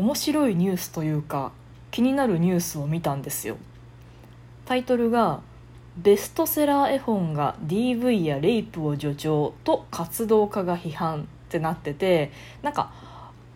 面白いニュースというか気になるニュースを見たんですよ。タイトルが「ベストセラー絵本が DV やレイプを助長と活動家が批判」ってなっててなんか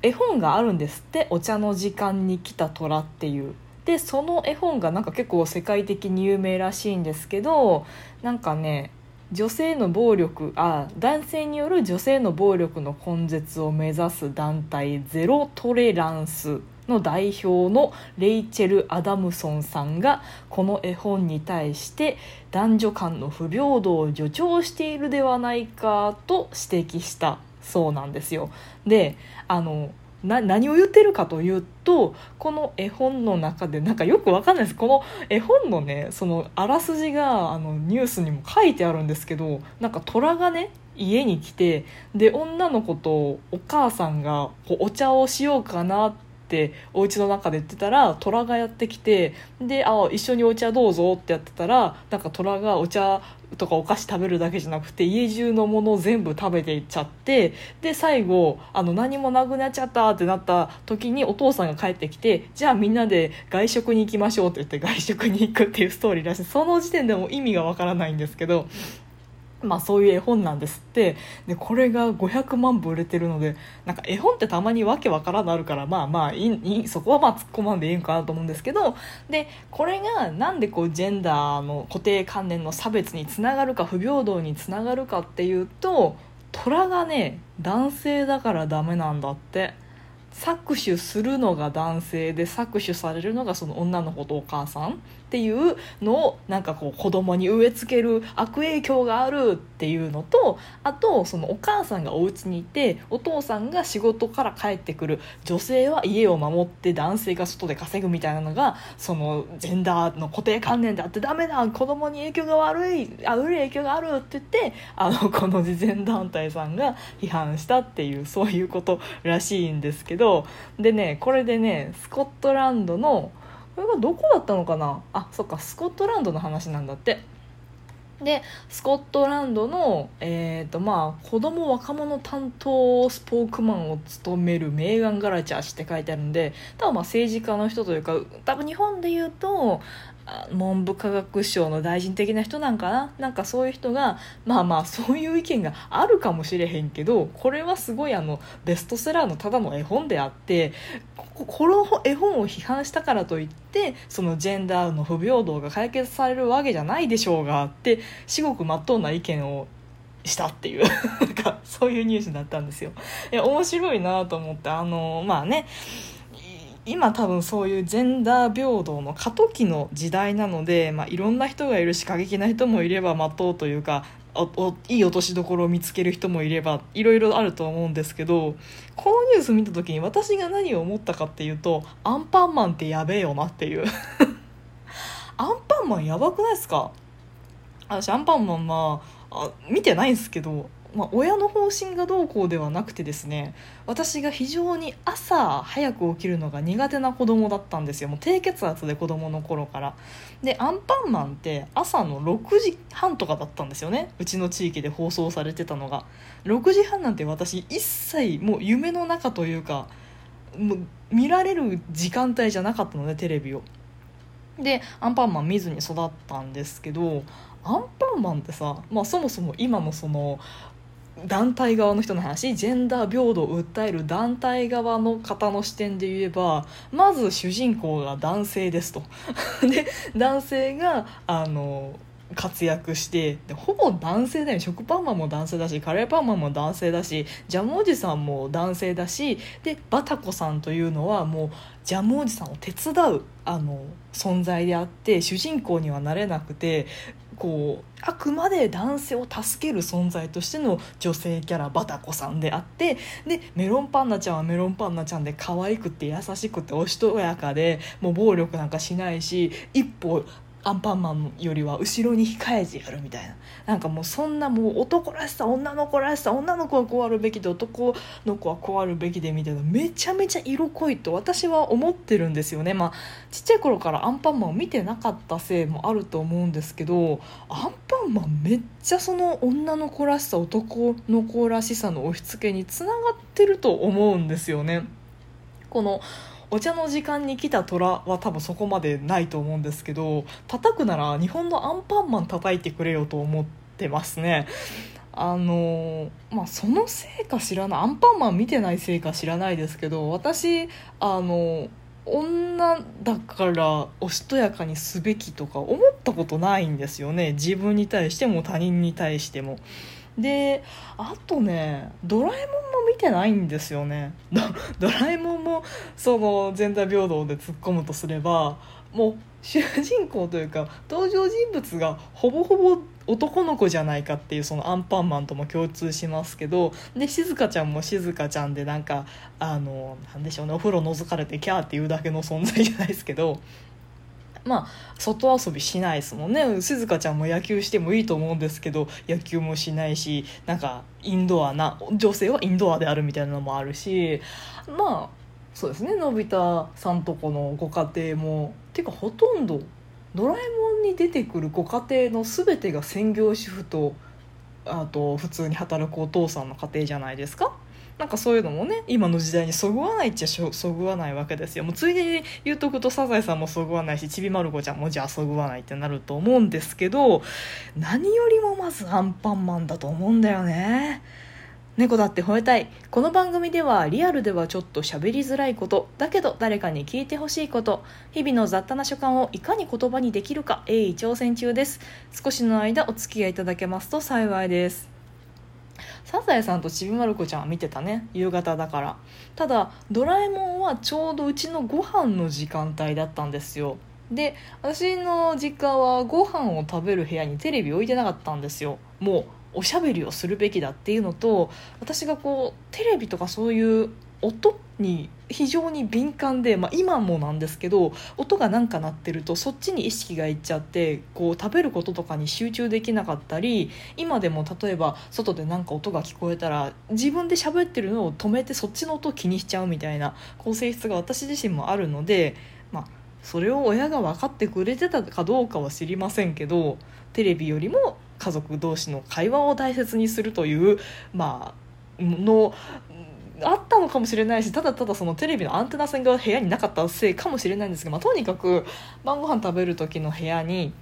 絵本があるんですって「お茶の時間に来た虎」っていう。でその絵本がなんか結構世界的に有名らしいんですけどなんかね女性の暴力あ男性による女性の暴力の根絶を目指す団体ゼロトレランスの代表のレイチェル・アダムソンさんがこの絵本に対して男女間の不平等を助長しているではないかと指摘したそうなんですよ。であの何を言ってるかというとこの絵本の中でなんかよくわかんないです。この絵本のねそのあらすじがあのニュースにも書いてあるんですけどなんか虎がね家に来てで女の子とお母さんがこうお茶をしようかなってってお家の中で言ってたら虎がやってきてであ一緒にお茶どうぞってやってたらなんか虎がお茶とかお菓子食べるだけじゃなくて家中のものを全部食べていっちゃってで最後あの何もなくなっちゃったってなった時にお父さんが帰ってきてじゃあみんなで外食に行きましょうって言って外食に行くっていうストーリーらしい。その時点でも意味がわからないんですけどまあそういう絵本なんですってでこれが500万部売れてるのでなんか絵本ってたまにわけわからんなるからまあまあいいそこはまあ突っ込まんでいいんかなと思うんですけどでこれがなんでこうジェンダーの固定観念の差別につながるか不平等につながるかっていうと虎がね男性だからダメなんだって。搾取するのが男性で搾取されるのがその女の子とお母さんっていうのをなんかこう子供に植え付ける悪影響があるっていうのとあとそのお母さんがお家にいてお父さんが仕事から帰ってくる女性は家を守って男性が外で稼ぐみたいなのがそのジェンダーの固定観念であってダメだ子供に影響が悪いあ悪い影響があるって言ってあのこの慈善団体さんが批判したっていうそういうことらしいんですけどでねこれでねスコットランドのこれがどこだったのかな？あそっかスコットランドの話なんだって。でスコットランドの、えーとまあ、子供若者担当スポークマンを務めるメーガン・ガラチャー氏って書いてあるんで多分まあ政治家の人というか多分日本で言うと文部科学省の大臣的な人なんかな？なんかそういう人がまあまあそういう意見があるかもしれへんけどこれはすごいあのベストセラーのただの絵本であってこの絵本を批判したからといってそのジェンダーの不平等が解決されるわけじゃないでしょうがって至極まっとうな意見をしたっていうなんかそういうニュースだったんですよ。いや面白いなと思ってあのまあね今多分そういうジェンダー平等の過渡期の時代なので、まあ、いろんな人がいるし過激な人もいれば待とうというかいい落としどころを見つける人もいればいろいろあると思うんですけどこのニュース見た時に私が何を思ったかっていうとアンパンマンってやべえよなっていう。アンパンマンやばくないですか？私アンパンマンまあ見てないんですけどまあ、親の方針がどうこうではなくてですね私が非常に朝早く起きるのが苦手な子供だったんですよ。もう低血圧で子供の頃から。でアンパンマンって朝の6時半とかだったんですよね。うちの地域で放送されてたのが。6時半なんて私一切もう夢の中というかもう見られる時間帯じゃなかったのでテレビを。でアンパンマン見ずに育ったんですけどアンパンマンってさ、まあ、そもそも今のその団体側の人の話ジェンダー平等を訴える団体側の方の視点で言えばまず主人公が男性ですと。で男性があの活躍してでほぼ男性だよ食パンマンも男性だしカレーパンマンも男性だしジャムおじさんも男性だしでバタコさんというのはもうジャムおじさんを手伝うあの存在であって主人公にはなれなくてこうあくまで男性を助ける存在としての女性キャラバタコさんであってでメロンパンナちゃんはメロンパンナちゃんで可愛くて優しくておしとやかでもう暴力なんかしないし一歩アンパンマンよりは後ろに控えてやるみたいななんかもうそんなもう男らしさ女の子らしさ女の子はこうあるべきで男の子はこうあるべきでみたいなめちゃめちゃ色濃いと私は思ってるんですよねまあちっちゃい頃からアンパンマンを見てなかったせいもあると思うんですけどアンパンマンめっちゃその女の子らしさ男の子らしさの押し付けにつながってると思うんですよね。このお茶の時間に来た虎は多分そこまでないと思うんですけど叩くなら日本のアンパンマン叩いてくれよと思ってますね。あのまあそのせいか知らないアンパンマン見てないせいか知らないですけど私あの女だからおしとやかにすべきとか思ったことないんですよね。自分に対しても他人に対しても。であとねドラえもんも見てないんですよね。ドラえもんもそのジェンダー平等で突っ込むとすればもう主人公というか登場人物がほぼほぼ男の子じゃないかっていうそのアンパンマンとも共通しますけどで静香ちゃんも静香ちゃんでなんかあのなんでしょうねお風呂覗かれてキャーっていうだけの存在じゃないですけどまあ外遊びしないですもんね。静香ちゃんも野球してもいいと思うんですけど野球もしないしなんかインドアな女性はインドアであるみたいなのもあるしまあそうですね。のび太さんとこのご家庭もていうかほとんどドラえもんに出てくるご家庭の全てが専業主婦とあと普通に働くお父さんの家庭じゃないですか。なんかそういうのもね今の時代にそぐわないっちゃそぐわないわけですよ。もうついでに言うとくとサザエさんもそぐわないしちびまる子ちゃんもじゃあそぐわないってなると思うんですけど何よりもまずアンパンマンだと思うんだよね。猫だって吠えたい。この番組ではリアルではちょっと喋りづらいことだけど誰かに聞いてほしいこと日々の雑多な所感をいかに言葉にできるか鋭意挑戦中です。少しの間お付き合いいただけますと幸いです。サザエさんとちびまる子ちゃんは見てたね。夕方だから。ただドラえもんはちょうどうちのご飯の時間帯だったんですよ。で私の実家はご飯を食べる部屋にテレビ置いてなかったんですよ。もうおしゃべりをするべきだっていうのと私がこうテレビとかそういう音に非常に敏感で、まあ、今もなんですけど音が何か鳴ってるとそっちに意識がいっちゃってこう食べることとかに集中できなかったり今でも例えば外で何か音が聞こえたら自分で喋ってるのを止めてそっちの音を気にしちゃうみたいなこう性質が私自身もあるので、まあ、それを親が分かってくれてたかどうかは知りませんけどテレビよりも家族同士の会話を大切にするというまあのあったのかもしれないしただただそのテレビのアンテナ線が部屋になかったせいかもしれないんですけど、まあ、とにかく晩ご飯食べる時の部屋に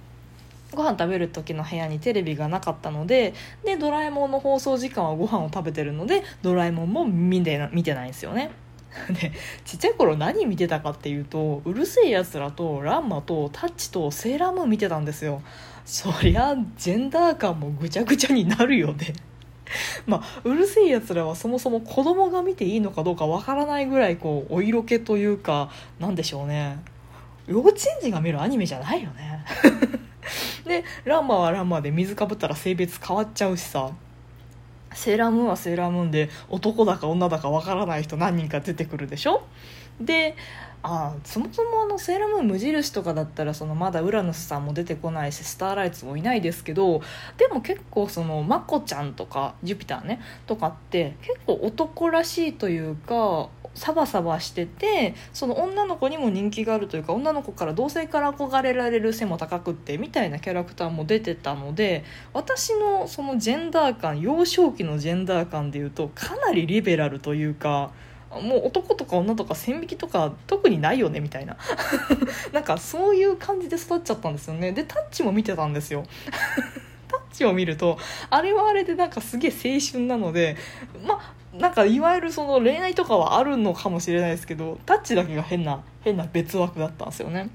ご飯食べる時の部屋にテレビがなかったのででドラえもんの放送時間はご飯を食べてるのでドラえもんも見て見てないんですよね。でちっちゃい頃何見てたかっていうとうるせえやつらとランマとタッチとセーラームーン見てたんですよそりゃジェンダー感もぐちゃぐちゃになるよね まあ、うるせえやつらはそもそも子供が見ていいのかどうかわからないぐらいこうお色気というかなんでしょうね。幼稚園児が見るアニメじゃないよね。でランマはランマで水かぶったら性別変わっちゃうしさ。セーラームーンはセーラームーンで男だか女だかわからない人何人か出てくるでしょ？であそもそもあのセーラームーン無印とかだったらそのまだウラヌスさんも出てこないしスターライツもいないですけどでも結構そのマコちゃんとかジュピターねとかって結構男らしいというかサバサバしててその女の子にも人気があるというか女の子から同性から憧れられる背も高くってみたいなキャラクターも出てたので私のそのジェンダー感幼少期のジェンダー感でいうとかなりリベラルというか。もう男とか女とか線引きとか特にないよねみたいな なんかそういう感じで育っちゃったんですよねでタッチも見てたんですよ タッチを見るとあれはあれでなんかすげえ青春なのでまあなんかいわゆるその恋愛とかはあるのかもしれないですけどタッチだけが変な変な別枠だったんですよね。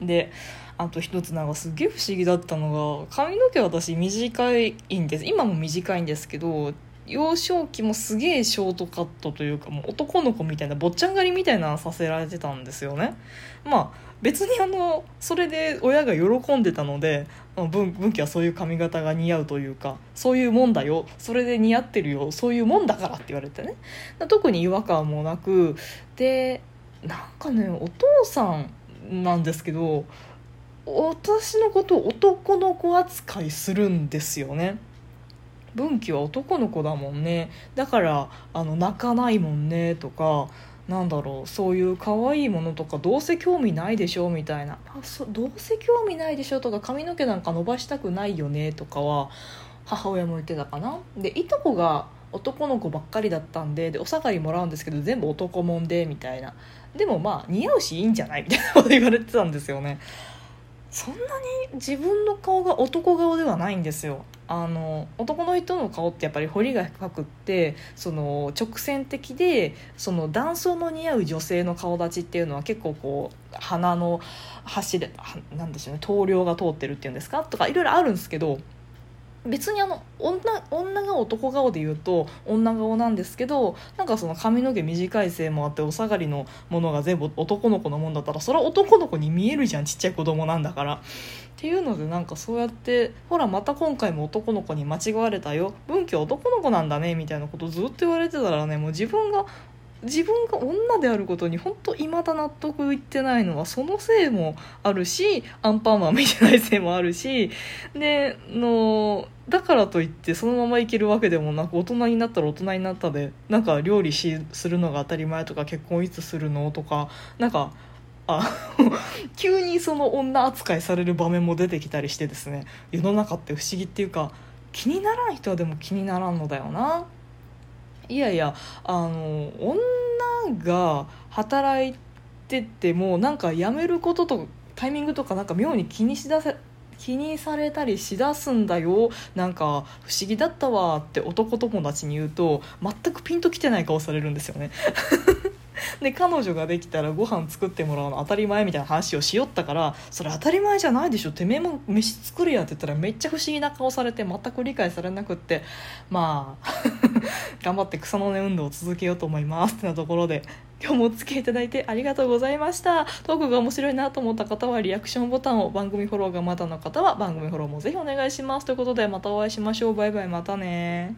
であと一つなんかすげえ不思議だったのが髪の毛私短いんです。今も短いんですけど幼少期もすげえショートカットというかもう男の子みたいな坊ちゃん狩りみたいなのさせられてたんですよね。まあ別にあのそれで親が喜んでたので文文はそういう髪型が似合うというかそういうもんだよそれで似合ってるよそういうもんだからって言われてね。特に違和感もなくでなんかねお父さんなんですけど私のことを男の子扱いするんですよね。文紀は男の子だもんね。だからあの泣かないもんねとかなんだろうそういう可愛いものとかどうせ興味ないでしょみたいな。あそどうせ興味ないでしょとか髪の毛なんか伸ばしたくないよねとかは母親も言ってたかな。でいとこが男の子ばっかりだったんででお下がりもらうんですけど全部男もんでみたいな。でもまあ似合うしいいんじゃない？みたいなこと言われてたんですよね。そんなに自分の顔が男顔ではないんですよ。あの男の人の顔ってやっぱり彫りが深くってその直線的でその男装の似合う女性の顔立ちっていうのは結構こう鼻の走れ何でしょうね頭梁が通ってるっていうんですか？とかいろいろあるんですけど別にあの女女が男顔で言うと女顔なんですけどなんかその髪の毛短いせいもあってお下がりのものが全部男の子のもんだったらそれは男の子に見えるじゃんちっちゃい子供なんだから。っていうのでなんかそうやってほらまた今回も男の子に間違われたよ文京男の子なんだねみたいなことずっと言われてたらねもう自分が自分が女であることに本当未だ納得いってないのはそのせいもあるしアンパンマン見てないせいもあるしでのだからといってそのままいけるわけでもなく大人になったら大人になったでなんか料理しするのが当たり前とか結婚いつするのとかなんかあ 急にその女扱いされる場面も出てきたりしてですね。世の中って不思議っていうか気にならん人はでも気にならんのだよな。いやいやあの女が働いててもなんか辞めることとタイミングとかなんか妙に気にしだせ気にされたりしだすんだよ。なんか不思議だったわって男友達に言うと全くピンときてない顔されるんですよね。で彼女ができたらご飯作ってもらうの当たり前みたいな話をしよったからそれ当たり前じゃないでしょてめえも飯作るやって言ったらめっちゃ不思議な顔されて全く理解されなくって。まあ 頑張って草の根運動を続けようと思いますってなところで今日もお付き合いいただいてありがとうございました。トークが面白いなと思った方はリアクションボタンを番組フォローがまだの方は番組フォローもぜひお願いします。ということでまたお会いしましょう。バイバイまたね